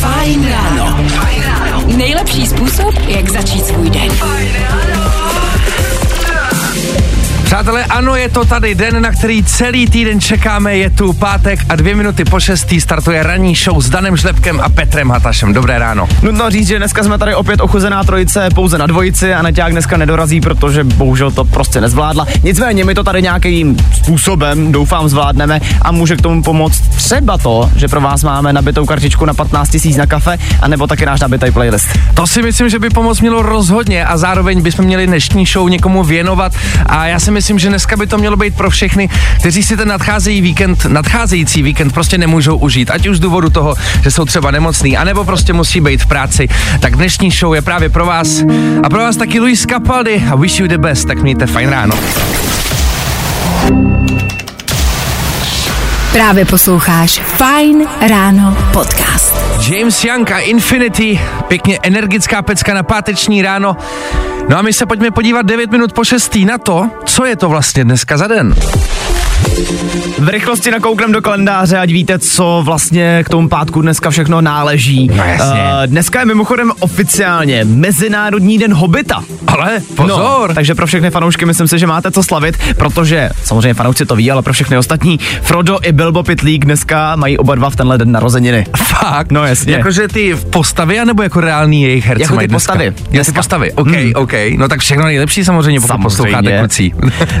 Fajn ráno. Nejlepší způsob, jak začít svůj den. Přátelé, ano, je to tady den, na který celý týden čekáme. Je tu pátek a dvě minuty po šestý startuje ranní show s Danem Žlepkem a Petrem Hatašem. Dobré ráno. Nutno říct, že dneska jsme tady opět ochuzená trojice pouze na dvojici a Neťák dneska nedorazí, protože bohužel to prostě nezvládla. Nicméně my to tady nějakým způsobem doufám zvládneme a může k tomu pomoct třeba to, že pro vás máme nabitou kartičku na 15 000 na kafe, anebo taky náš nabitý playlist. To si myslím, že by pomoct mělo rozhodně a zároveň bychom měli dnešní show někomu věnovat a já si myslím, že dneska by to mělo být pro všechny, kteří si ten nadcházejí víkend, nadcházející víkend prostě nemůžou užít, ať už z důvodu toho, že jsou třeba nemocný, anebo prostě musí být v práci. Tak dnešní show je právě pro vás a pro vás taky Luis Capaldi a Wish You The Best, tak mějte fajn ráno. Právě posloucháš Fajn ráno podcast. James Young a Infinity, pěkně energická pecka na páteční ráno. No a my se pojďme podívat 9 minut po 6. na to, co je to vlastně dneska za den. V rychlosti nakouknem do kalendáře, ať víte, co vlastně k tomu pátku dneska všechno náleží. No jasně. Uh, dneska je mimochodem oficiálně Mezinárodní den hobita. Ale pozor! No, takže pro všechny fanoušky myslím si, že máte co slavit, protože samozřejmě fanoušci to ví, ale pro všechny ostatní Frodo i Bilbo Pitlík dneska mají oba dva v tenhle den narozeniny. Fakt? No jasně. Jakože ty v postavy, anebo jako reální jejich herci Jako ty mají dneska? postavy. Jako ty Dneska. postavy, OK, Hmm. OK. No tak všechno nejlepší samozřejmě, pokud posloucháte kluci.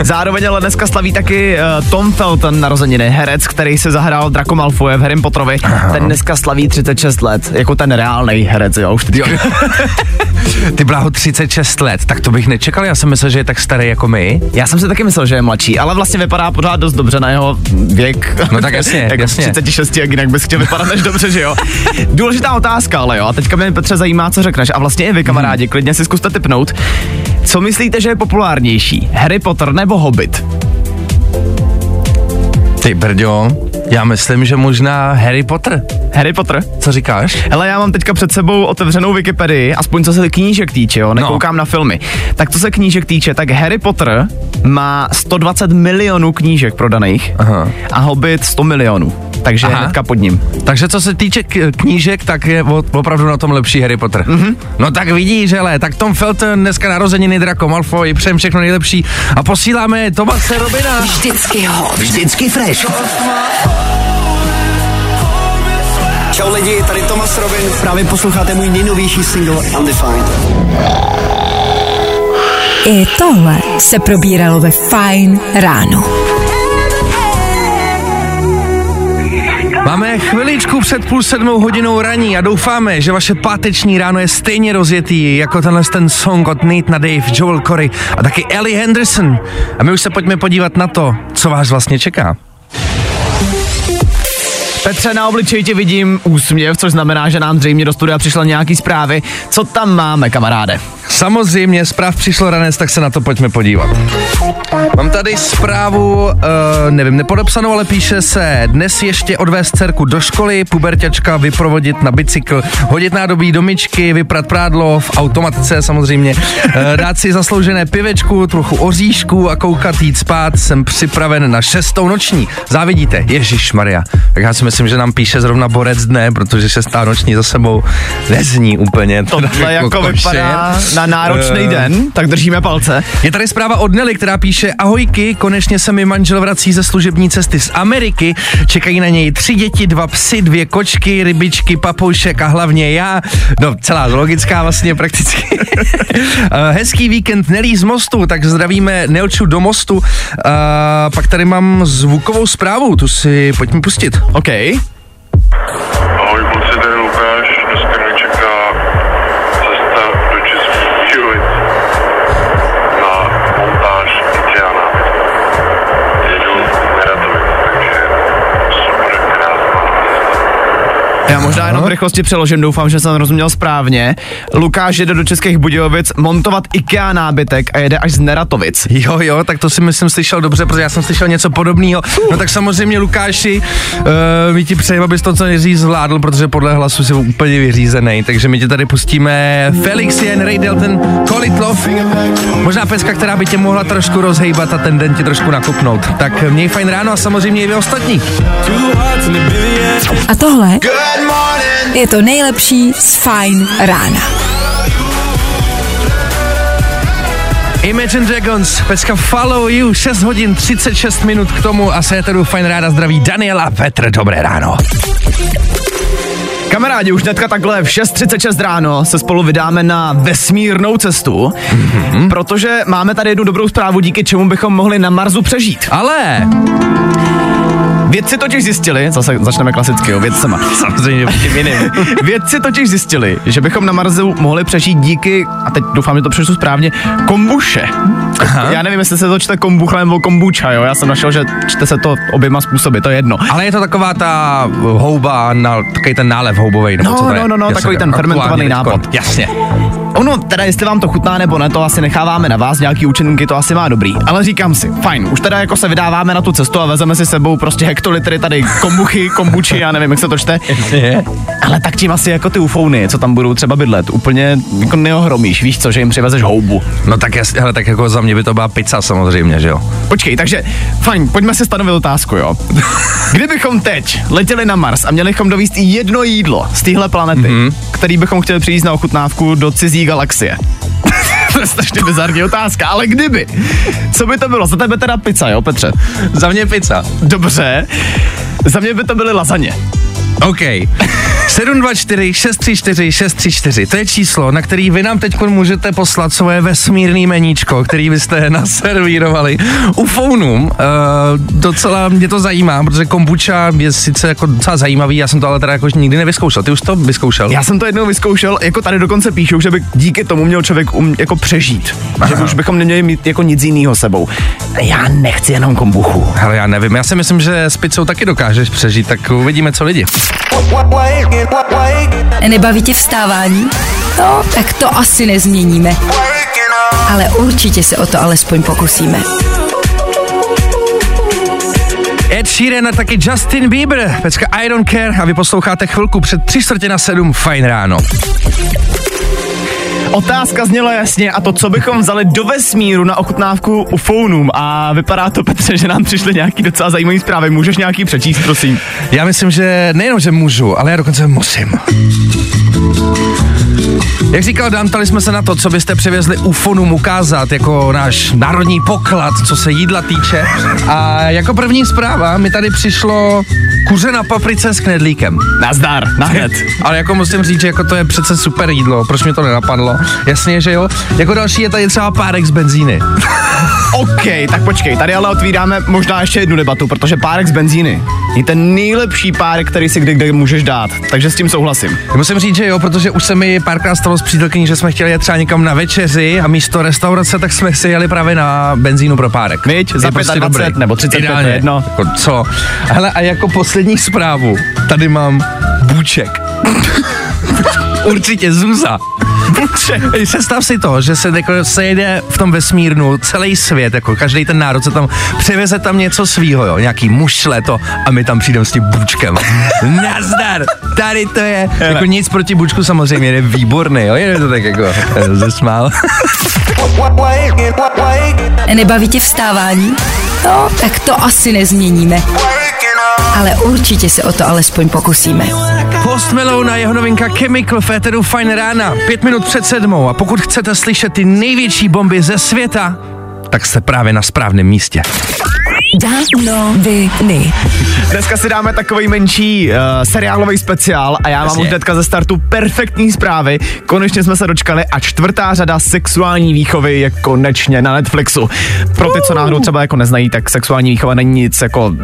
Zároveň ale dneska slaví taky uh, Tom Felton narozeniny, herec, který se zahrál Draco Malfoy v Harry Potterovi. Ten dneska slaví 36 let, jako ten reálný herec, jo, už Jo. Ty bláho 36 let, tak to bych nečekal, já jsem myslel, že je tak starý jako my. Já jsem si taky myslel, že je mladší, ale vlastně vypadá pořád dost dobře na jeho věk. No tak jasně, jako jasně. 36, jak jinak bys chtěl vypadat než dobře, že jo? Důležitá otázka, ale jo, a teďka mě Petře zajímá, co řekneš. A vlastně i vy, kamarádi, klidně si zkuste typnout. Co myslíte, že je populárnější? Harry Potter nebo Hobbit? Ty brďo, já myslím, že možná Harry Potter. Harry Potter? Co říkáš? Hele, já mám teďka před sebou otevřenou Wikipedii, aspoň co se knížek týče, jo, nekoukám no. na filmy. Tak co se knížek týče, tak Harry Potter má 120 milionů knížek prodaných Aha. a Hobbit 100 milionů, takže Aha. hnedka pod ním. Takže co se týče k- knížek, tak je opravdu na tom lepší Harry Potter. Mm-hmm. No tak vidíš, hele, tak Tom Felton dneska narozeniny Draco Malfoy, přejem všechno nejlepší a posíláme Tomase Robina. Vždycky hot. Vždycky fresh. Čau lidi, tady Tomas Robin. Právě posloucháte můj nejnovější single Undefined. I tohle se probíralo ve Fajn ráno. Máme chviličku před půl sedmou hodinou raní a doufáme, že vaše páteční ráno je stejně rozjetý jako tenhle ten song od Nate na Dave, Joel Corey a taky Ellie Henderson. A my už se pojďme podívat na to, co vás vlastně čeká. Petře, na obličeji tě vidím úsměv, což znamená, že nám zřejmě do studia přišly nějaký zprávy. Co tam máme, kamaráde? Samozřejmě, zpráv přišlo ranec, tak se na to pojďme podívat. Mám tady zprávu, uh, nevím, nepodepsanou, ale píše se dnes ještě odvést dcerku do školy, puberťačka vyprovodit na bicykl, hodit nádobí do myčky, vyprat prádlo v automatice samozřejmě, uh, dát si zasloužené pivečku, trochu oříšku a koukat jít spát. Jsem připraven na šestou noční. Závidíte? Ježíš Maria. Tak já si myslím, že nám píše zrovna borec dne, protože šestá noční za sebou nezní úplně. Teda jako košer. vypadá na náročný Eh, den, tak držíme palce. je tady zpráva od Nelly, která píše Ahojky, konečně se mi manžel vrací ze služební cesty z Ameriky. Čekají na něj tři děti, dva psy, dvě kočky, rybičky, papoušek a hlavně já. No, celá logická vlastně prakticky. Eh, Hezký víkend Nelly z mostu, tak zdravíme Nelču do mostu. A pak tady mám zvukovou zprávu, tu si pojďme pustit. OK. Já možná jenom v rychlosti přeložím, doufám, že jsem rozuměl správně. Lukáš jede do Českých Budějovic montovat IKEA nábytek a jede až z Neratovic. Jo, jo, tak to si myslím slyšel dobře, protože já jsem slyšel něco podobného. No tak samozřejmě Lukáši, uh, my ti přejeme, abys to co nejdřív zvládl, protože podle hlasu jsi úplně vyřízený. Takže my ti tady pustíme Felix Jen, Ray Dalton, Call It Love. Možná peska, která by tě mohla trošku rozhejbat a ten den ti trošku nakopnout. Tak měj fajn ráno a samozřejmě i vy ostatní. A tohle je to nejlepší z Fine rána. Imagine Dragons, peska Follow You, 6 hodin 36 minut k tomu a se tedy fajn ráda zdraví Daniela Petr, dobré ráno. Kamarádi, už hnedka takhle v 6.36 ráno se spolu vydáme na vesmírnou cestu, mm-hmm. protože máme tady jednu dobrou zprávu, díky čemu bychom mohli na Marsu přežít. Ale Vědci totiž zjistili, zase začneme klasicky, jo, vědcema. samozřejmě tím jiným. Vědci totiž zjistili, že bychom na Marsu mohli přežít díky, a teď doufám, že to přečtu správně, kombuše. Aha. Já nevím, jestli se to čte kombucha nebo kombuča, jo. Já jsem našel, že čte se to oběma způsoby, to je jedno. Ale je to taková ta houba, na, takový ten nálev houbový, nebo No, co to je? no, no, no, Jasně, takový ten fermentovaný nápad. Jasně. Ono, teda jestli vám to chutná nebo ne, to asi necháváme na vás, nějaký účinky to asi má dobrý. Ale říkám si, fajn, už teda jako se vydáváme na tu cestu a vezeme si sebou prostě hektolitry tady kombuchy, kombuči, já nevím, jak se to čte. Ale tak tím asi jako ty ufouny, co tam budou třeba bydlet, úplně jako neohromíš, víš co, že jim přivezeš houbu. No tak jasně, hele, tak jako za mě by to byla pizza samozřejmě, že jo? Počkej, takže fajn, pojďme si stanovit otázku, jo. Kdybychom teď letěli na Mars a měli bychom dovíst jedno jídlo z téhle planety, mm-hmm. který bychom chtěli přijít na ochutnávku do cizí galaxie. to je strašně bizarní otázka, ale kdyby? Co by to bylo? Za tebe teda pizza, jo, Petře? Za mě pizza. Dobře. Za mě by to byly lazaně. OK. 724 634 634, to je číslo, na který vy nám teď můžete poslat svoje vesmírný meníčko, který byste naservírovali ufounům. Uh, docela mě to zajímá, protože kombucha je sice jako docela zajímavý, já jsem to ale teda jako nikdy nevyzkoušel. Ty už to vyzkoušel? Já jsem to jednou vyzkoušel, jako tady dokonce píšou, že by díky tomu měl člověk um, jako přežít. Aha. Že už bychom neměli mít jako nic jiného sebou. Já nechci jenom kombuchu. Hele, já nevím, já si myslím, že s pizzou taky dokážeš přežít, tak uvidíme, co lidi. Nebaví tě vstávání? No, tak to asi nezměníme. Ale určitě se o to alespoň pokusíme. Ed Sheeran a taky Justin Bieber, pecka I Don't Care a vy posloucháte chvilku před tři čtvrtě na sedm Fajn ráno. Otázka zněla jasně a to, co bychom vzali do vesmíru na ochutnávku u founům a vypadá to, Petře, že nám přišly nějaký docela zajímavý zprávy. Můžeš nějaký přečíst, prosím? Já myslím, že nejenom, že můžu, ale já dokonce musím. Jak říkal Dan, ptali jsme se na to, co byste přivezli ufonům ukázat jako náš národní poklad, co se jídla týče. A jako první zpráva mi tady přišlo kuře na paprice s knedlíkem. Nazdar, nahned. Ale jako musím říct, že jako to je přece super jídlo, proč mě to nenapadlo? Jasně, že jo. Jako další je tady třeba párek z benzíny. OK, tak počkej, tady ale otvíráme možná ještě jednu debatu, protože párek z benzíny je ten nejlepší párek, který si kdy, kdy můžeš dát, takže s tím souhlasím. Musím říct, že jo, protože už se mi párkrát stalo s přítelkyní, že jsme chtěli jet třeba někam na večeři a místo restaurace, tak jsme si jeli právě na benzínu pro párek. Viď? Za Je prostě 25 dobrý. nebo 35, Ideálně. to jedno. Jako co? Hele, a jako poslední zprávu, tady mám bůček. Určitě Zuza. Ej, Představ si to, že se jako se jede v tom vesmírnu celý svět, jako každý ten národ se tam přiveze tam něco svýho, jo, nějaký mušle to a my tam přijdeme s tím bučkem. Nazdar, tady to je, jako nic proti bučku samozřejmě, je výborný, jo, je to tak jako eh, zesmál. Nebaví tě vstávání? No, tak to asi nezměníme. Ale určitě se o to alespoň pokusíme. Post Malone a jeho novinka Chemical v éteru Fine rána, pět minut před sedmou a pokud chcete slyšet ty největší bomby ze světa, tak jste právě na správném místě. Danoviny. Dneska si dáme takový menší uh, seriálový speciál a já mám Jasně. už hnedka ze startu perfektní zprávy. Konečně jsme se dočkali a čtvrtá řada sexuální výchovy je konečně na Netflixu. Pro ty, co náhodou třeba jako neznají, tak sexuální výchova není nic jako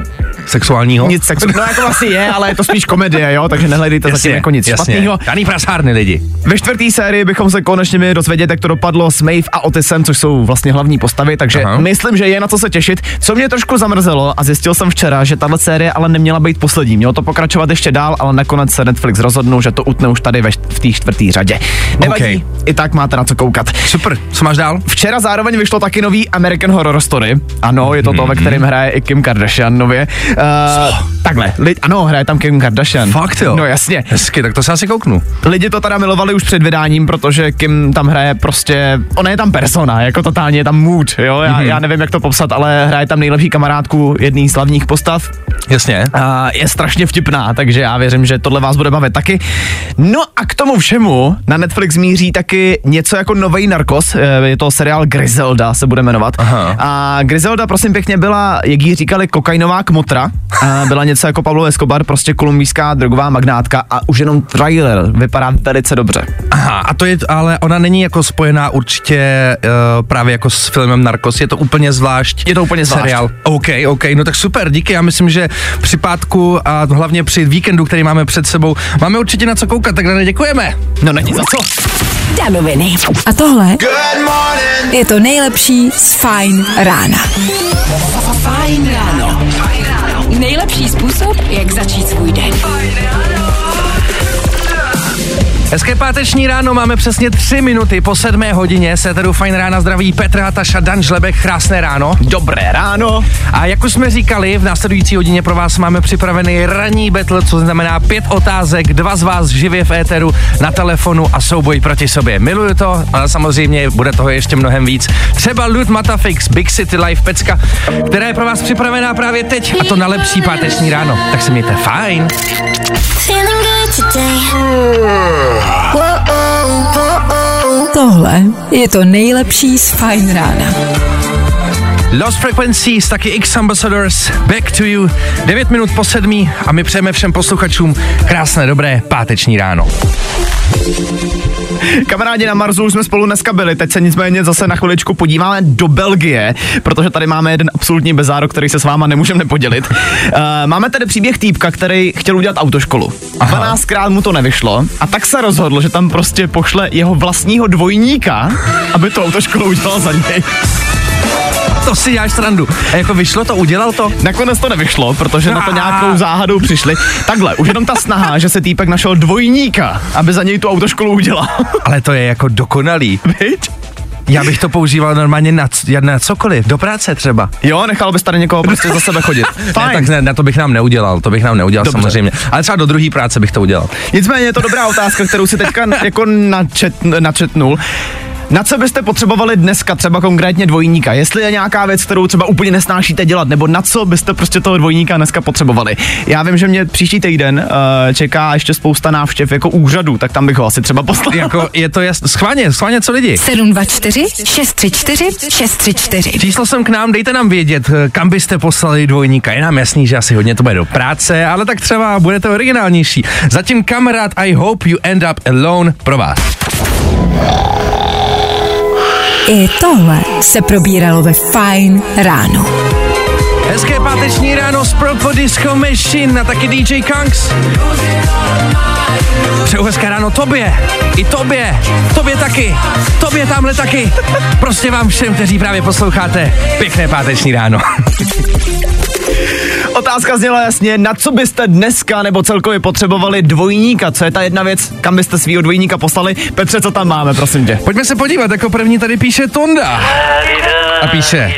Sexuálního? nic sexu... No jako vlastně je, ale je to spíš komedie, jo, takže nehledejte zatím jako nic špatného. Žádný prasárny lidi. Ve čtvrtý sérii bychom se konečně měli dozvědět, jak to dopadlo s Maeve a Otisem, což jsou vlastně hlavní postavy, takže. Aha. myslím, že je na co se těšit. Co mě trošku zamrzelo a zjistil jsem včera, že tahle série ale neměla být poslední. Mělo to pokračovat ještě dál, ale nakonec se Netflix rozhodnul, že to utne už tady ve, v té čtvrté řadě. Nevadí, Okay. i tak máte na co koukat. Super, co máš dál? Včera zároveň vyšlo taky nový American Horror Story. Ano, je to to, ve kterém hraje i Kim Kardashian nově. Uh, takhle, li, ano, hraje tam Kim Kardashian. Fakt jo? No jasně. Hezky, tak to se asi kouknu. Lidi to teda milovali už před vydáním, protože Kim tam hraje prostě, ona je tam persona, jako totálně je tam mood, jo, já, mm-hmm. já nevím, jak to popsat, ale hraje tam nejlepší kamarádku jedný z hlavních postav Jasně. a je strašně vtipná, takže já věřím, že tohle vás bude bavit taky. No a k tomu všemu na Netflix míří taky něco jako nový narkos, eh, je to seriál Griselda, se bude jmenovat. Aha. A Griselda, prosím pěkně, byla, jak jí říkali, kokainová kmotra, a byla něco jako Pablo Escobar, prostě kolumbijská drogová magnátka a už jenom trailer vypadá velice dobře. Aha, a to je, ale ona není jako spojená určitě uh, právě jako s filmem Narcos, je to úplně zvlášť. Je to úplně zvlášť. Seriál. OK, OK, no tak super, díky. Já myslím, že při pátku a hlavně při víkendu, který máme před sebou, máme určitě na co koukat, tak Dané, děkujeme. No není za co. Danoviny. A tohle je to nejlepší z Fajn rána. Fajn ráno. Nejlepší způsob, jak začít svůj den. Hezké páteční ráno, máme přesně tři minuty po sedmé hodině, se tedy fajn rána zdraví Petra, Taša, Dan Žlebek, krásné ráno. Dobré ráno. A jak už jsme říkali, v následující hodině pro vás máme připravený ranní battle, co znamená pět otázek, dva z vás živě v éteru, na telefonu a souboj proti sobě. Miluju to, ale samozřejmě bude toho ještě mnohem víc. Třeba Lud Matafix, Big City Life Pecka, která je pro vás připravená právě teď a to na lepší páteční ráno. Tak se mějte fajn. Feeling good today. Tohle je to nejlepší z Fajn rána. Lost Frequencies, taky X Ambassadors, Back to You, 9 minut po sedmí a my přejeme všem posluchačům krásné, dobré páteční ráno. Kamarádi na Marsu už jsme spolu dneska byli, teď se nicméně zase na chviličku podíváme do Belgie, protože tady máme jeden absolutní bezárok, který se s váma nemůžeme nepodělit. Uh, máme tady příběh týpka, který chtěl udělat autoškolu. 12krát mu to nevyšlo a tak se rozhodl, že tam prostě pošle jeho vlastního dvojníka, aby tu autoškolu udělal za něj. To si děláš srandu. A jako vyšlo to, udělal to? Nakonec to nevyšlo, protože na to Ah. nějakou záhadou přišli. Takhle, už jenom ta snaha, že se týpek našel dvojníka, aby za něj tu autoškolu udělal. Ale to je jako dokonalý. Viď? Já bych to používal normálně na, na cokoliv, do práce třeba. Jo, nechal bys tady někoho prostě za sebe chodit. Ne, Fajn. tak ne, na to bych nám neudělal, to bych nám neudělal Dobře. samozřejmě. Ale třeba do druhé práce bych to udělal. Nicméně je to dobrá otázka, kterou si teďka jako načet, načetnul. Na co byste potřebovali dneska třeba konkrétně dvojníka? Jestli je nějaká věc, kterou třeba úplně nesnášíte dělat, nebo na co byste prostě toho dvojníka dneska potřebovali? Já vím, že mě příští týden uh, čeká ještě spousta návštěv jako úřadu, tak tam bych ho asi třeba poslal. Jako je to jasné. Schválně, schválně co lidi. 724 634 634. Číslo sem k nám, dejte nám vědět, eh, kam byste poslali dvojníka. Je nám jasný, že asi hodně to bude do práce, ale tak třeba budete originálnější. Zatím kamarád I hope you end up alone pro vás. I tohle se probíralo ve Fajn ráno. Hezké páteční ráno z Propo Disco Machine a taky DJ Kanks. Přeju hezké ráno tobě, i tobě, tobě taky, tobě tamhle taky. Prostě vám všem, kteří právě posloucháte, pěkné páteční ráno. Otázka zněla jasně, na co byste dneska nebo celkově potřebovali dvojníka? Co je ta jedna věc, kam byste svýho dvojníka poslali? Petře, co tam máme, prosím tě? Pojďme se podívat, jako první tady píše Tonda. A píše,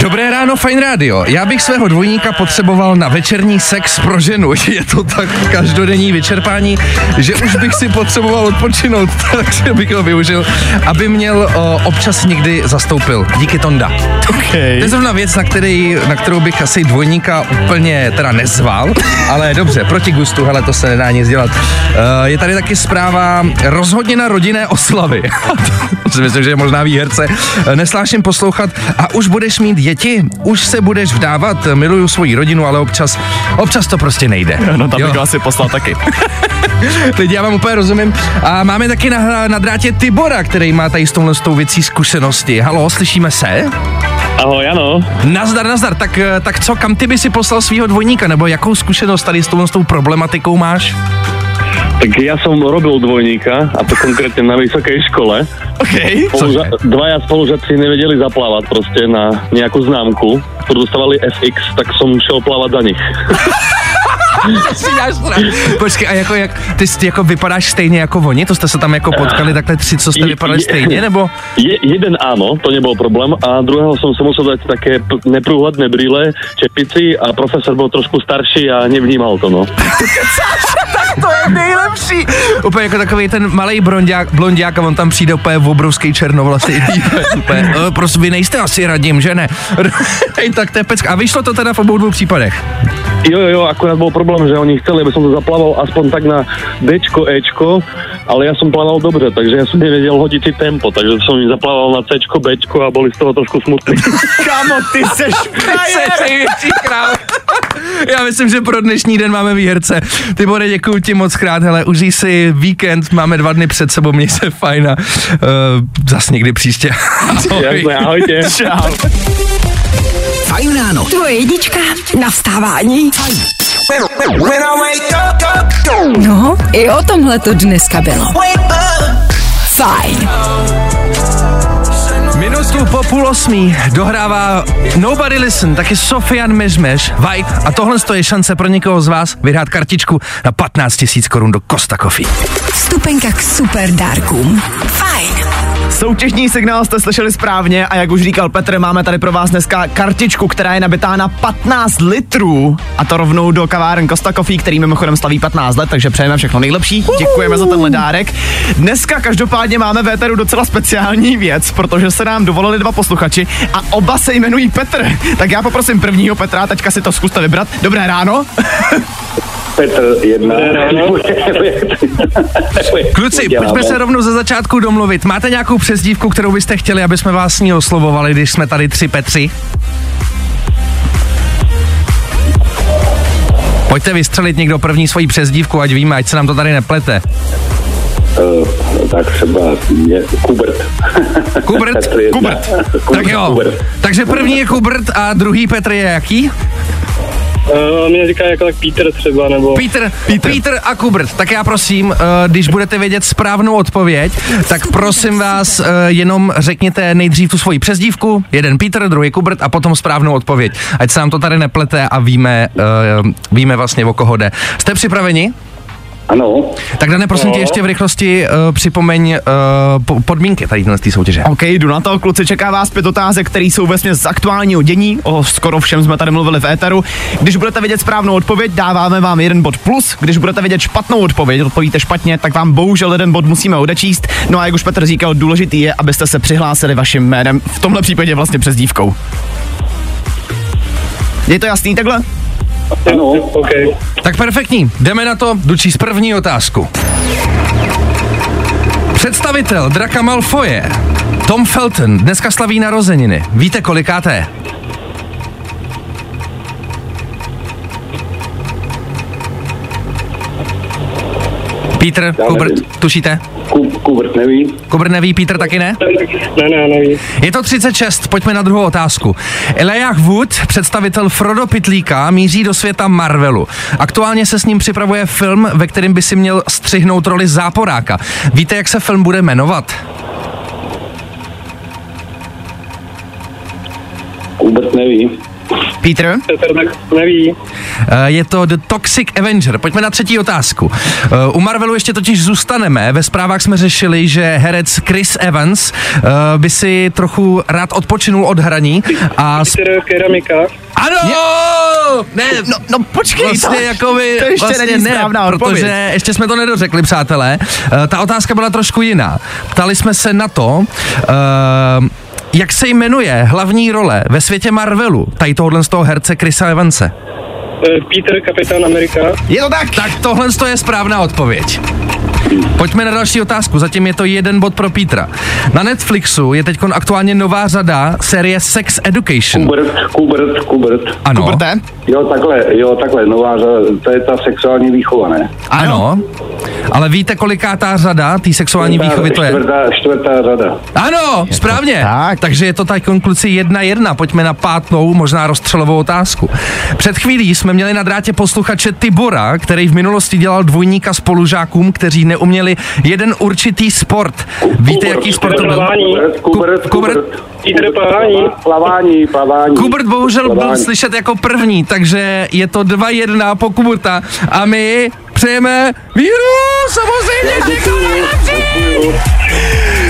Dobré ráno, Fine Radio. Já bych svého dvojníka potřeboval na večerní sex pro ženu. Je to tak každodenní vyčerpání, že už bych si potřeboval odpočinout, takže bych ho využil, aby měl o, občas někdy zastoupil. Díky Tonda. Okay. To je zrovna věc, na, který, na kterou bych asi dvojníka úplně teda nezval, ale dobře, proti gustu, hele, to se nedá nic dělat. Uh, je tady taky zpráva rozhodně na rodinné oslavy. si myslím, že je možná výherce. Eh, Nesláším poslouchat a už budeš mít děti, už se budeš vdávat, miluju svoji rodinu, ale občas, občas to prostě nejde. No tam Jo. bych ho asi poslal taky. Teď já vám úplně rozumím. A máme taky na, na drátě Tibora, který má tady s touhle s tou věcí zkušenosti. Halo, slyšíme se? Ahoj, ano. Nazdar, nazdar, tak, eh, tak co, kam ty by si poslal svého dvojníka, nebo jakou zkušenost tady s touhle s tou problematikou máš? Tak ja som robil dvojníka, a to konkrétne na vysokej škole. Okay. Spoluža- dvaja spolužaci nevedeli zaplávať proste na nejakú známku, ktorú dostávali FX, tak som šel plávať za nich. Počkej, a jako, jak, ty, jako vypadáš stejně jako oni? To jste se tam jako potkali takhle tři, co jste vypadali stejně, nebo? Je, jeden áno, to nebol problém, a druhého som sa musel dať také neprúhledné brýle, čepici a profesor bol trošku starší a nevnímal to, no. To je nejlepší. Úplně jako takový ten malý blondiák, blondiák a on tam přijde úplně v obrovský černovlasý. Úplně, "E, prostě vy nejste asi radím, že ne? Tak to je pecka. A vyšlo to teda v obou dvou případech. Jo, jo, jo, akurát bol problém, že oni chceli, aby som to zaplával aspoň tak na Dčko, Ečko, ale ja som plával dobře, takže ja som nevedel hodiť si tempo, takže som im zaplával na Cčko, Bčko a boli z toho trošku smutní. Kámo, ty seš největší král. Já myslím, že pro dnešní den máme výherce. Ty bude děkuji ti moc krát, hele, užij si víkend, máme dva dny před sebou, měj se fajn a uh, zas někdy příště. Jasné, ahojte. Čau. Fajn ráno. Tvoje jedička na vstávání. No, i o tomhle to dneska bylo. Fajn. Minutu po půl osmí dohrává Nobody Listen, taky Sofian Mežmeš, Vibe a tohle je šance pro někoho z vás vyhrát kartičku na 15 000 korun do Costa Coffee. Vstupenka k super dárkům. Fajn. Soutěžní signál jste slyšeli správně a jak už říkal Petr, máme tady pro vás dneska kartičku, která je nabitá na 15 litrů a to rovnou do kaváren Costa Coffee, který mimochodem slaví 15 let, takže přejeme všechno nejlepší. Děkujeme za tenhle dárek. Dneska každopádně máme v éteru docela speciální věc, protože se nám dovolili dva posluchači a oba se jmenují Petr. Tak já poprosím prvního Petra, teďka si to zkuste vybrat. Dobré ráno. Petr jedna. Kluci, pojďme se rovnou ze začátku domluvit. Máte nějakou přezdívku, kterou byste chtěli, aby jsme vás s ní oslovovali, když jsme tady tři Petři? Pojďte vystřelit někdo první svoji přezdívku, ať víme, ať se nám to tady neplete. Uh, tak třeba je Kubert. Kubert? Jedna. Kubert. Tak jo. Kubert. Takže první je Kubert a druhý Petr je jaký? Uh, mě říká jako tak Peter třeba, nebo... Peter, Peter. Peter a Kubert. Tak já prosím, uh, když budete vědět správnou odpověď, tak prosím vás, uh, jenom řekněte nejdřív tu svoji přezdívku, jeden Peter, druhý Kubert a potom správnou odpověď. Ať se nám to tady neplete a víme, uh, víme vlastně o koho jde. Jste připraveni? Ano. Tak Dané, prosím tě, ještě v rychlosti uh, připomeň uh, po- podmínky tady z té soutěže. OK, jdu na to, kluci, čeká vás pět otázek, které jsou vesměs z aktuálního dění, o skoro všem jsme tady mluvili v éteru. Když budete vědět správnou odpověď, dáváme vám jeden bod plus, když budete vědět špatnou odpověď, odpovíte špatně, tak vám bohužel jeden bod musíme odečíst. No a jak už Petr říkal, důležitý je, abyste se přihlásili vaším jménem, v tomhle případě vlastně přes dívkou. Je to jasný takhle? Ano. OK. Tak perfektní, jdeme na to, jdu číst první otázku. Představitel Draka Malfoje, Tom Felton, dneska slaví narozeniny. Víte kolikáté? Já Kubert, nevím. tušíte? Ku- Kubert neví. Kubert neví, Peter taky ne? Ne, ne, nevím. Je to 36, pojďme na druhou otázku. Elijah Wood, představitel Frodo Pitlíka, míří do světa Marvelu. Aktuálně se s ním připravuje film, ve kterém by si měl střihnout roli záporáka. Víte, jak se film bude jmenovat? Kubert neví. Peter? Neví. Eh, Je to The Toxic Avenger. Pojďme na třetí otázku. Eh, U Marvelu ještě totiž zůstaneme. Ve zprávách jsme řešili, že herec Chris Evans eh, by si trochu rád odpočinul od hraní a Peter Keramika. Ano! Ne, No, no počkej, vlastně to- jako by, to ještě vlastně není ne, správná odpověď. protože ještě jsme to nedořekli, přátelé. Uh, ta otázka byla trošku jiná. Ptali jsme se na to, uh, jak se jmenuje hlavní role ve světě Marvelu, tady tohohle z toho herce Chrisa Evanse. Peter, kapitán Amerika. Je to tak? Tak tohle je správná odpověď. Pojďme na další otázku, zatím je to jeden bod pro Petra. Na Netflixu je teď aktuálně nová řada série Sex Education. Kubert, Kubert, Kubert. Ano. Kubrte? Jo, takhle, jo, takhle, nová, řada, to je ta sexuální výchova, ne? Ano. Ale víte, kolikátá řada té sexuální výchovy to je? Čtvrtá, čtvrtá řada. Ano, správně. tak. Takže je to tak konkluzi jedna jedna. Pojďme na pátou, možná rozstřelovou otázku. Před chvílí jsme měli na drátě posluchače Tibora, který v minulosti dělal dvojníka spolužákům, kteří neuměli jeden určitý sport. Víte, jaký sport to byl? Kubert, Kubert, Kubert. Kubert. Petr plavání. Plavání, plavání. Kubert bohužel byl Plavání. slyšet jako první, takže je to 2-1 po Kuberta a my přejeme víru, samozřejmě, všechno nejlepší!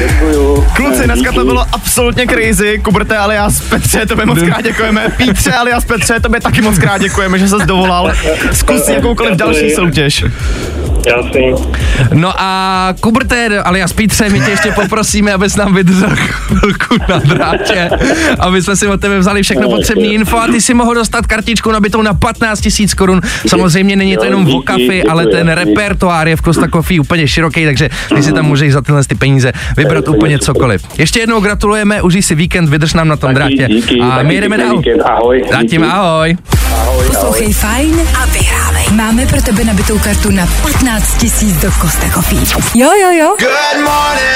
Děkuju. Kluci, dneska to bylo absolutně crazy. Kubrte alias Petře, tobě moc krát děkujeme. Pítře alias Petře, tobě taky moc krát děkujeme, že ses dovolal. Zkus jakoukoliv další soutěž. Jasný. No a Kubrte, alias Pítře, my tě ještě poprosíme, abys nám vydržel chvilku na drátě, aby jsme si od tebe vzali všechno potřebné info a ty si mohl dostat kartičku nabitou na 15 000 korun. Samozřejmě není to jenom vokafy, ale ten repertoár je v Costa Coffee úplně široký, takže ty si tam můžeš za tyhle ty peníze vybrat úplně cokoliv. Ještě jednou gratulujeme, užij si víkend, vydrž nám na tom drátě. A my pěkný dál. ahoj, Zatím díky. ahoj. Poslouchej fajn a vyhrávej. Máme pro tebe nabitou kartu na 15 tisíc do Costa Coffee. Jo, jo, jo.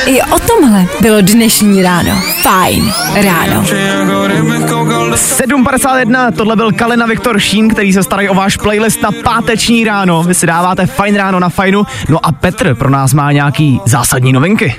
I o tomhle bylo dnešní ráno. Fajn ráno. 7.51, tohle byl Kalina Viktor Šín, který se starají o váš playlist na páteční ráno. Vy si dáváte fajn ráno na fajnu. No a Petr pro nás má nějaký zásadní novinky.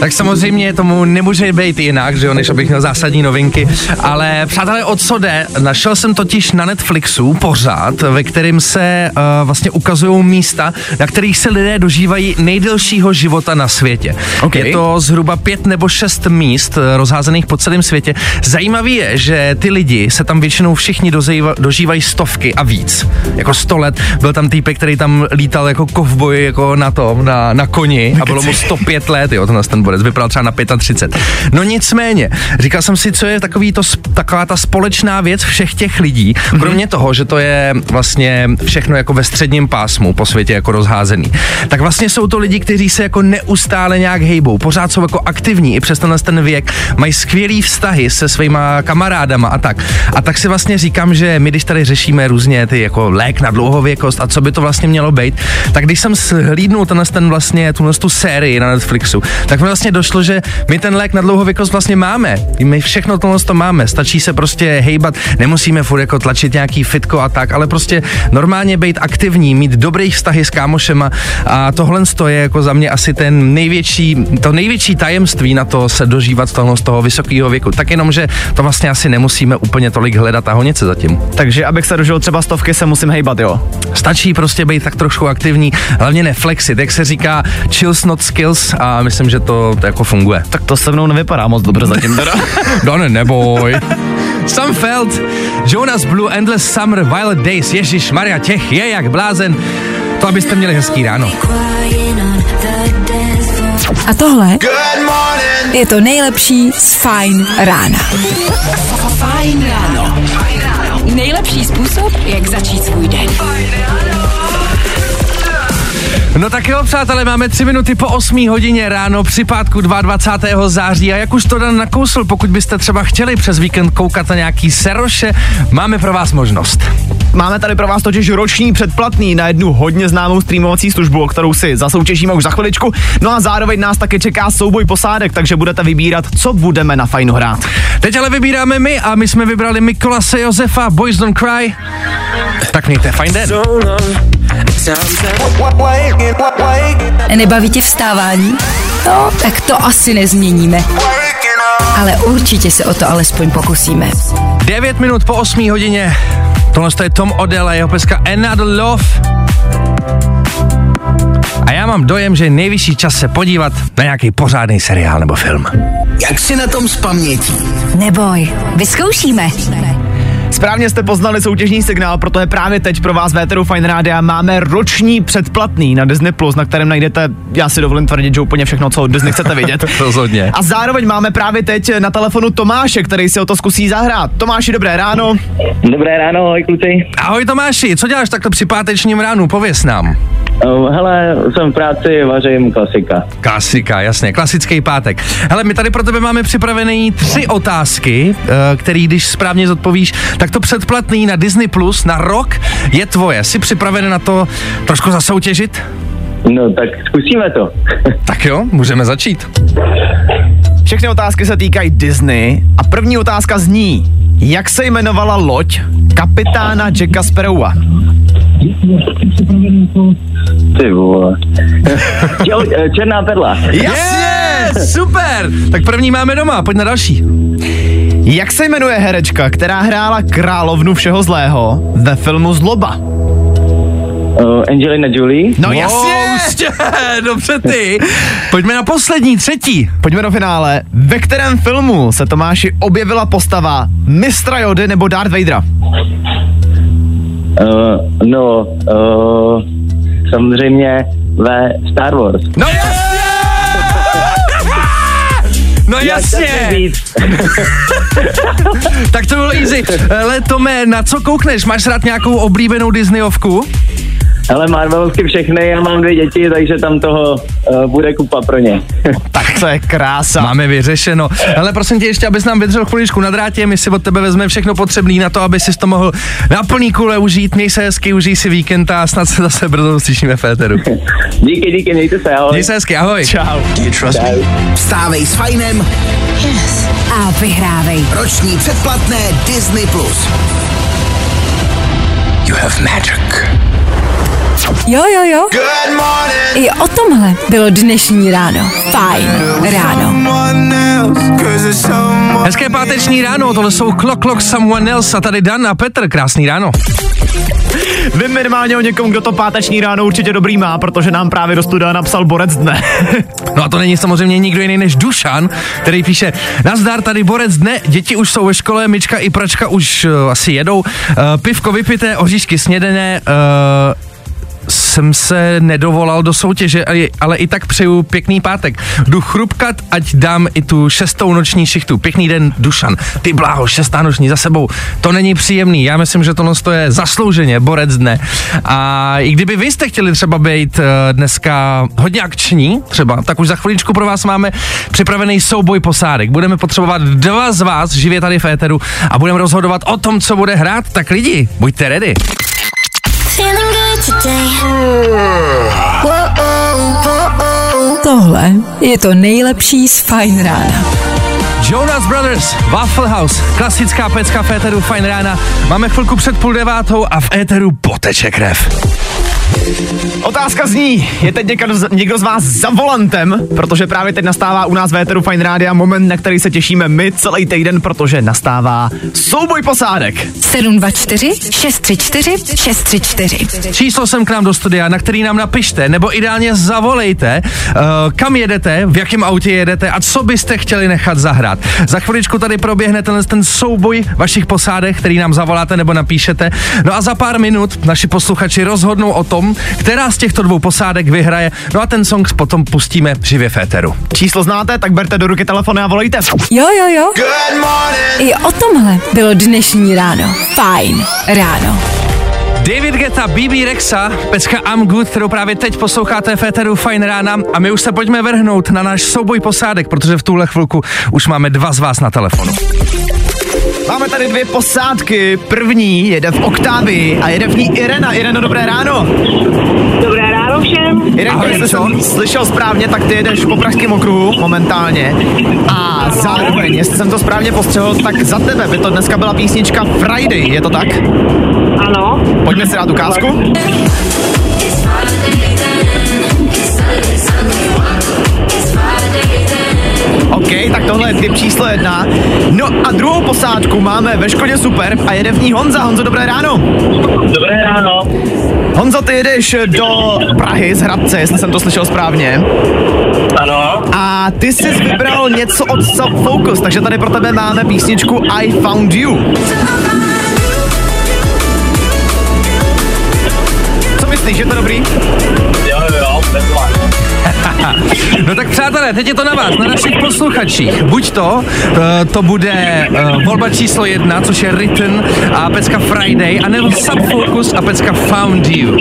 Tak samozřejmě tomu nemůže být jinak, že jo, než abych měl zásadní novinky. Ale přátelé, o co jde? Našel jsem totiž na Netflixu pořád, ve kterým se uh, vlastně ukazují místa, na kterých se lidé dožívají nejdelšího života na světě. Ok. Je to zhruba pět nebo šest míst eh, rozházených po celém světě. Zajímavý je, že ty lidi se tam většinou všichni dozejva, dožívají stovky a víc. Jako sto let. Byl tam týpek, který tam lítal jako kovboj jako na tom, na, na koni a bylo mu 105 let, jo, tenhle ten borec vypadal třeba na 35. No nicméně, říkal jsem si, co je takový to, taková ta společná věc všech těch lidí, kromě toho, že to je vlastně všechno jako ve středním pásmu po světě jako rozházený, tak vlastně jsou to lidi, kteří se jako neustále nějak hejbou, pořád jsou jako aktivní i přes tenhle ten věk, mají skvělý vztahy se svýma kamarádama a tak. A tak si vlastně říkám, že my, když tady řešíme různě ty jako lék na dlouhověkost a co by to vlastně mělo být, tak když jsem shlídnul tenhle ten vlastně tuhle tu sérii na Netflixu, tak mi vlastně došlo, že my ten lék na dlouhověkost vlastně máme. My všechno tohle to máme. Stačí se prostě hejbat, nemusíme furt jako tlačit nějaký fitko a tak, ale prostě normálně být aktivní, mít dobrý vztahy s kámošema a tohle je jako za mě asi ten největší, to největší tajemství na to se dožívat toho, z toho vysokého věku. Tak jenom, že to vlastně asi nemusíme úplně tolik hledat a honit se zatím. Takže abych se dožil třeba stovky, se musím hejbat, jo. Stačí prostě být tak trošku aktivní, hlavně neflexit, jak se říká chills not skills a myslím, že to, to jako funguje. Tak to se mnou nevypadá moc dobře zatím teda. No ne, neboj. Sam Feld, Jonas Blue, Endless Summer, Violet Days, Ježíš Maria, těch je jak blázen. To abyste měli hezký ráno. A tohle je to nejlepší z Fajn rána. Fajn ráno. Nejlepší způsob, jak začít svůj den. No tak jo, přátelé, máme tři minuty po 8 hodině ráno při pátku 22. září a jak už to Dan nakousl, pokud byste třeba chtěli přes víkend koukat na nějaký seroše, máme pro vás možnost. Máme tady pro vás totiž roční předplatný na jednu hodně známou streamovací službu, o kterou si zasoutěžíme už za chviličku. No a zároveň nás taky čeká souboj posádek, takže budete vybírat, co budeme na fajnu hrát. Teď ale vybíráme my a my jsme vybrali Mikolase Josefa, Boys Don't Cry. Tak mějte fajn den. Nebaví tě vstávání? No, tak to asi nezměníme. Ale určitě se o to alespoň pokusíme. 9 minut po 8 hodině. Tohle je Tom Odell a jeho peska Another Love. A já mám dojem, že je nejvyšší čas se podívat na nějaký pořádný seriál nebo film. Jak si na tom s pamětí? Neboj, vyzkoušíme. Správně jste poznali soutěžní signál, protože právě teď pro vás Véteru Fine Rádia máme roční předplatný na Disney+, Plus, na kterém najdete, já si dovolím tvrdit, že úplně všechno, co od Disney chcete vidět. Rozhodně. A zároveň máme právě teď na telefonu Tomáše, který si o to zkusí zahrát. Tomáši, dobré ráno. Dobré ráno, ahoj kluci. Ahoj Tomáši, co děláš takhle při pátečním ránu, pověs nám. Uh, hele, jsem v práci, vařím klasika. Klasika, jasně, klasický pátek. Hele, my tady pro tebe máme připravené tři otázky, eh, který když správně zodpovíš, tak to předplatný na Disney Plus na rok je tvoje. Jsi připravený na to trošku zasoutěžit? No tak zkusíme to. tak jo, můžeme začít. Všechny otázky se týkají Disney a první otázka zní, jak se jmenovala loď kapitána Jacka Sparrowa? Ty vole. Eh, černá perla. Jasně, super! Tak první máme doma, pojď na další. Jak se jmenuje herečka, která hrála královnu všeho zlého ve filmu Zloba? Uh, Angelina Jolie. No jasně! Prostě, dobře ty. Pojďme na poslední, třetí. Pojďme do finále. Ve kterém filmu se Tomáši objevila postava Mistra Jody nebo Darth Vadera? Uh, no, uh, samozřejmě ve Star Wars. No jasně! Jasně! tak to bylo easy. Ale Tome, na co koukneš? Máš rád nějakou oblíbenou Disneyovku? Ale Marvelovky všechny, já mám dvě děti, takže tam toho uh, bude kupa pro ně. tak to je krása. Máme vyřešeno. Ale prosím tě ještě, abys nám vydržel chviličku na drátě, my si od tebe vezmeme všechno potřebné na to, aby si to mohl na plný kule užít. Měj se hezky, užij si víkend a snad se zase brzo slyšíme v éteru. díky, díky, mějte se, ahoj. Měj se hezky, ahoj. Čau. Do you trust me? Vstávej s Fajnem Yes. A vyhrávej. roční předplatné Disney+. Plus. You have magic. Jo, jo, jo. Good morning. I o tomhle bylo dnešní ráno. Fajn ráno. Hezké páteční ráno, tohle jsou Clock Clock Someone Else a tady Dan a Petr, krásný ráno. Vím minimálně o někom, kdo to páteční ráno určitě dobrý má, protože nám právě do studia napsal Borec dne. No a to není samozřejmě nikdo jiný než Dušan, který píše, nazdar, tady borec dne, děti už jsou ve škole, myčka i pračka už uh, asi jedou, uh, pivko vypité, oříšky snědené, uh, jsem se nedovolal do soutěže, ale- i tak přeju pěkný pátek. Jdu chrupkat, ať dám i tu šestou noční šichtu. Pěkný den, Dušan. Ty bláho, šestá noční za sebou. To není příjemný. Já myslím, že tohle to je zaslouženě borec dne. A i kdyby vy jste chtěli třeba být eh, dneska hodně akční, třeba, tak už za chviličku pro vás máme připravený souboj posádek. Budeme potřebovat dva z vás živě tady v éteru a budeme rozhodovat o tom, co bude hrát. Tak lidi, buďte ready. Feeling good today. Tohle je to nejlepší z Fajn rána. Jonas Brothers, Waffle House, klasická pecka v éteru Fine Rána. Máme chvilku před půl devátou a v éteru poteče krev. Otázka zní, je teď někdo, z- někdo z vás za volantem, protože právě teď nastává u nás v Éteru Fine Rádia moment, na který se těšíme my celý týden, protože nastává souboj posádek. 724 634 634. Číslo sem k nám do studia, na který nám napište, nebo ideálně zavolejte, uh, kam jedete, v jakém autě jedete a co byste chtěli nechat zahrát. Za chviličku tady proběhne ten, ten souboj vašich posádek, který nám zavoláte nebo napíšete. No a za pár minut naši posluchači rozhodnou o tom, která z těchto dvou posádek vyhraje. No a ten song potom pustíme živě v éteru. Číslo znáte, tak berte do ruky telefony a volejte. Jo, jo, jo. Good morning. I o tomhle bylo dnešní ráno. Fajn ráno. David Geta, BB Rexa, pecka I'm Good, kterou právě teď posloucháte v éteru Fine Rána a my už se pojďme vrhnout na náš souboj posádek, protože v tuhle chvilku už máme dva z vás na telefonu. Máme tady dvě posádky. První jede v Oktávii a jede v ní Irena. Ireno, dobré ráno. Dobré ráno všem. Irena, Ahoj, jestli jsem slyšel správně, tak ty jedeš po pražském okruhu momentálně. A zároveň, jestli jsem to správně postřehl, tak za tebe by to dneska byla písnička Friday, je to tak? Ano. Pojďme si dát ukázku. OK, tak tohle je typ číslo jedna. No a druhou posádku máme ve Škodě Super a jede v ní Honza. Honzo, dobré ráno. Dobré ráno. Honzo, ty jedeš do Prahy z Hradce, jestli jsem to slyšel správně. Ano. A ty jsi vybral něco od Sub Focus, takže tady pro tebe máme písničku I Found You. Co myslíš, je to dobrý? No tak přátelé, teď je to na vás, na našich posluchačích. Buď to, eh, to bude uh, volba číslo jedna, což je Written a pecka Friday, anebo Subfocus a pecka Found You.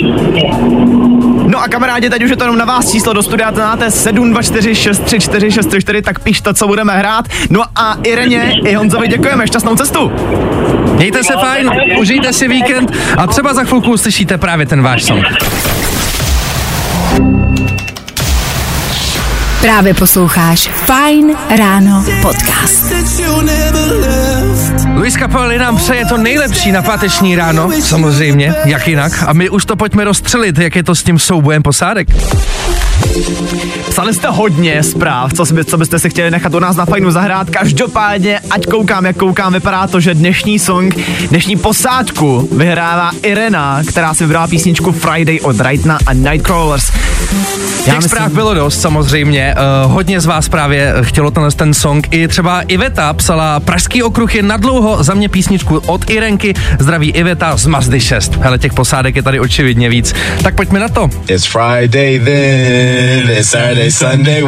No a kamarádi, teď už je to jenom na vás číslo do studia, to máte 724 634 634, tak pište, co budeme hrát. No a Ireně i Honzovi děkujeme, šťastnou cestu. Mějte se fajn, užijte si víkend a třeba za chvilku uslyšíte právě ten váš song. Právě posloucháš Fine Ráno podcast. Luis Capaldi nám přeje to nejlepší na páteční ráno, samozřejmě, jak jinak. A my už to pojďme rozstřelit, jak je to s tím soubojem posádek. Psali jste hodně zpráv, co, by, co byste si chtěli nechat u nás na fajnu zahrát. Každopádně, ať koukám, jak koukám, vypadá to, že dnešní song, dnešní posádku vyhrává Irena, která si vybrala písničku Friday od Rightna a Nightcrawlers. Já Těch zpráv bylo dost samozřejmě, uh, hodně z vás právě chtělo tenhle ten song. I třeba Iveta psala Pražský okruh je nadlouho za mě písničku od Irenky. Zdraví Iveta z Mazdy 6. Hele, těch posádek je tady očividně víc. Tak pojďme na to. It's Friday then, it's Saturday, Sunday.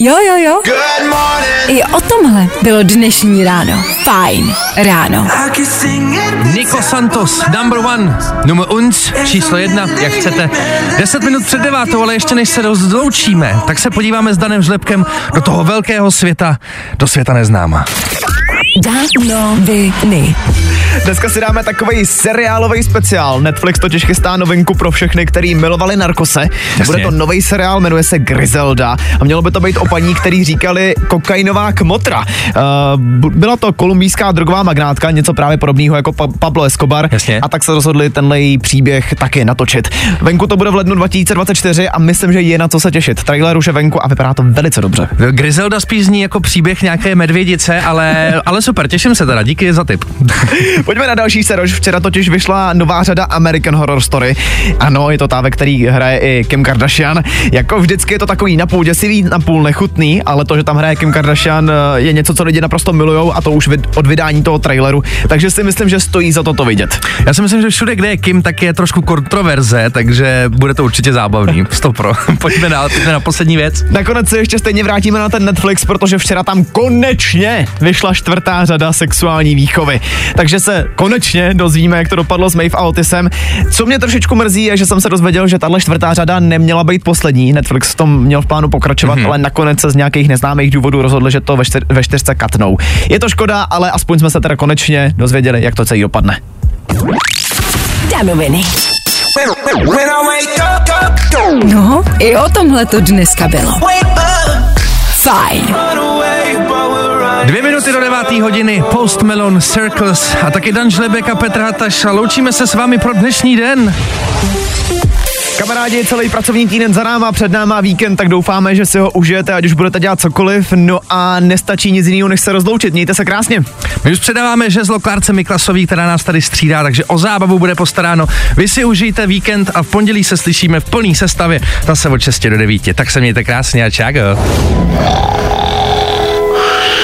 Jo, jo, jo. Good morning. I o tomhle bylo dnešní ráno. Fajn ráno. Nico Santos, number one, nummer uns, číslo jedna, jak chcete. 10 minut před devátou, ale ještě než se rozloučíme, tak se podíváme s Danem Žlepkem do toho velkého světa, do světa neznáma. Danoviny. Dneska si dáme takový seriálový speciál. Netflix totiž chystá novinku pro všechny, který milovali narkose. Jasně. Bude to nový seriál, jmenuje se Griselda a mělo by to být o paní, který říkali kokainová kmotra. Uh, byla to kolumbijská drogová magnátka, něco právě podobného jako pa- Pablo Escobar. Jasně. A tak se rozhodli tenhle její příběh taky natočit. Venku to bude v lednu 2024 a myslím, že je na co se těšit. Trailer už je venku a vypadá to velice dobře. Griselda spíš zní jako příběh nějaké medvědice, ale, ale super, těším se teda, díky za tip. Pojďme na další serož. Včera totiž vyšla nová řada American Horror Story. Ano, je to ta, ve který hraje i Kim Kardashian. Jako vždycky je to takový napůl děsivý, napůl nechutný, ale to, že tam hraje Kim Kardashian, je něco, co lidi naprosto milujou a to už od vydání toho traileru. Takže si myslím, že stojí za to to vidět. Já si myslím, že všude, kde je Kim, tak je trošku kontroverze, takže bude to určitě zábavný. Stopro. Pojďme dál, pojďme na poslední věc. Nakonec se ještě stejně vrátíme na ten Netflix, protože včera tam konečně vyšla čtvrtá řada sexuální výchovy. Takže se konečně dozvíme, jak to dopadlo s Maeve a Otisem. Co mě trošičku mrzí, je, že jsem se dozvěděl, že tahle čtvrtá řada neměla být poslední. Netflix v tom měl v plánu pokračovat, mm-hmm. ale nakonec se z nějakých neznámých důvodů rozhodli, že to ve, čtyř, ve čtyřce katnou. Je to škoda, ale aspoň jsme se teda konečně dozvěděli, jak to celý dopadne. Danoviny. No, i o tomhle to dneska bylo. Fajn. Dvě minuty do devátý hodiny, Post Melon Circles a taky Dan Žlebek a Petr Hataš a loučíme se s vámi pro dnešní den. Kamarádi, celý pracovní týden za náma, před náma víkend, tak doufáme, že si ho užijete, ať už budete dělat cokoliv. No a nestačí nic jiného, než se rozloučit. Mějte se krásně. My už předáváme žezlo Klárce Miklasový, která nás tady střídá, takže o zábavu bude postaráno. Vy si užijte víkend a v pondělí se slyšíme v plný sestavě, zase od 6 do 9. Tak se mějte krásně a čago.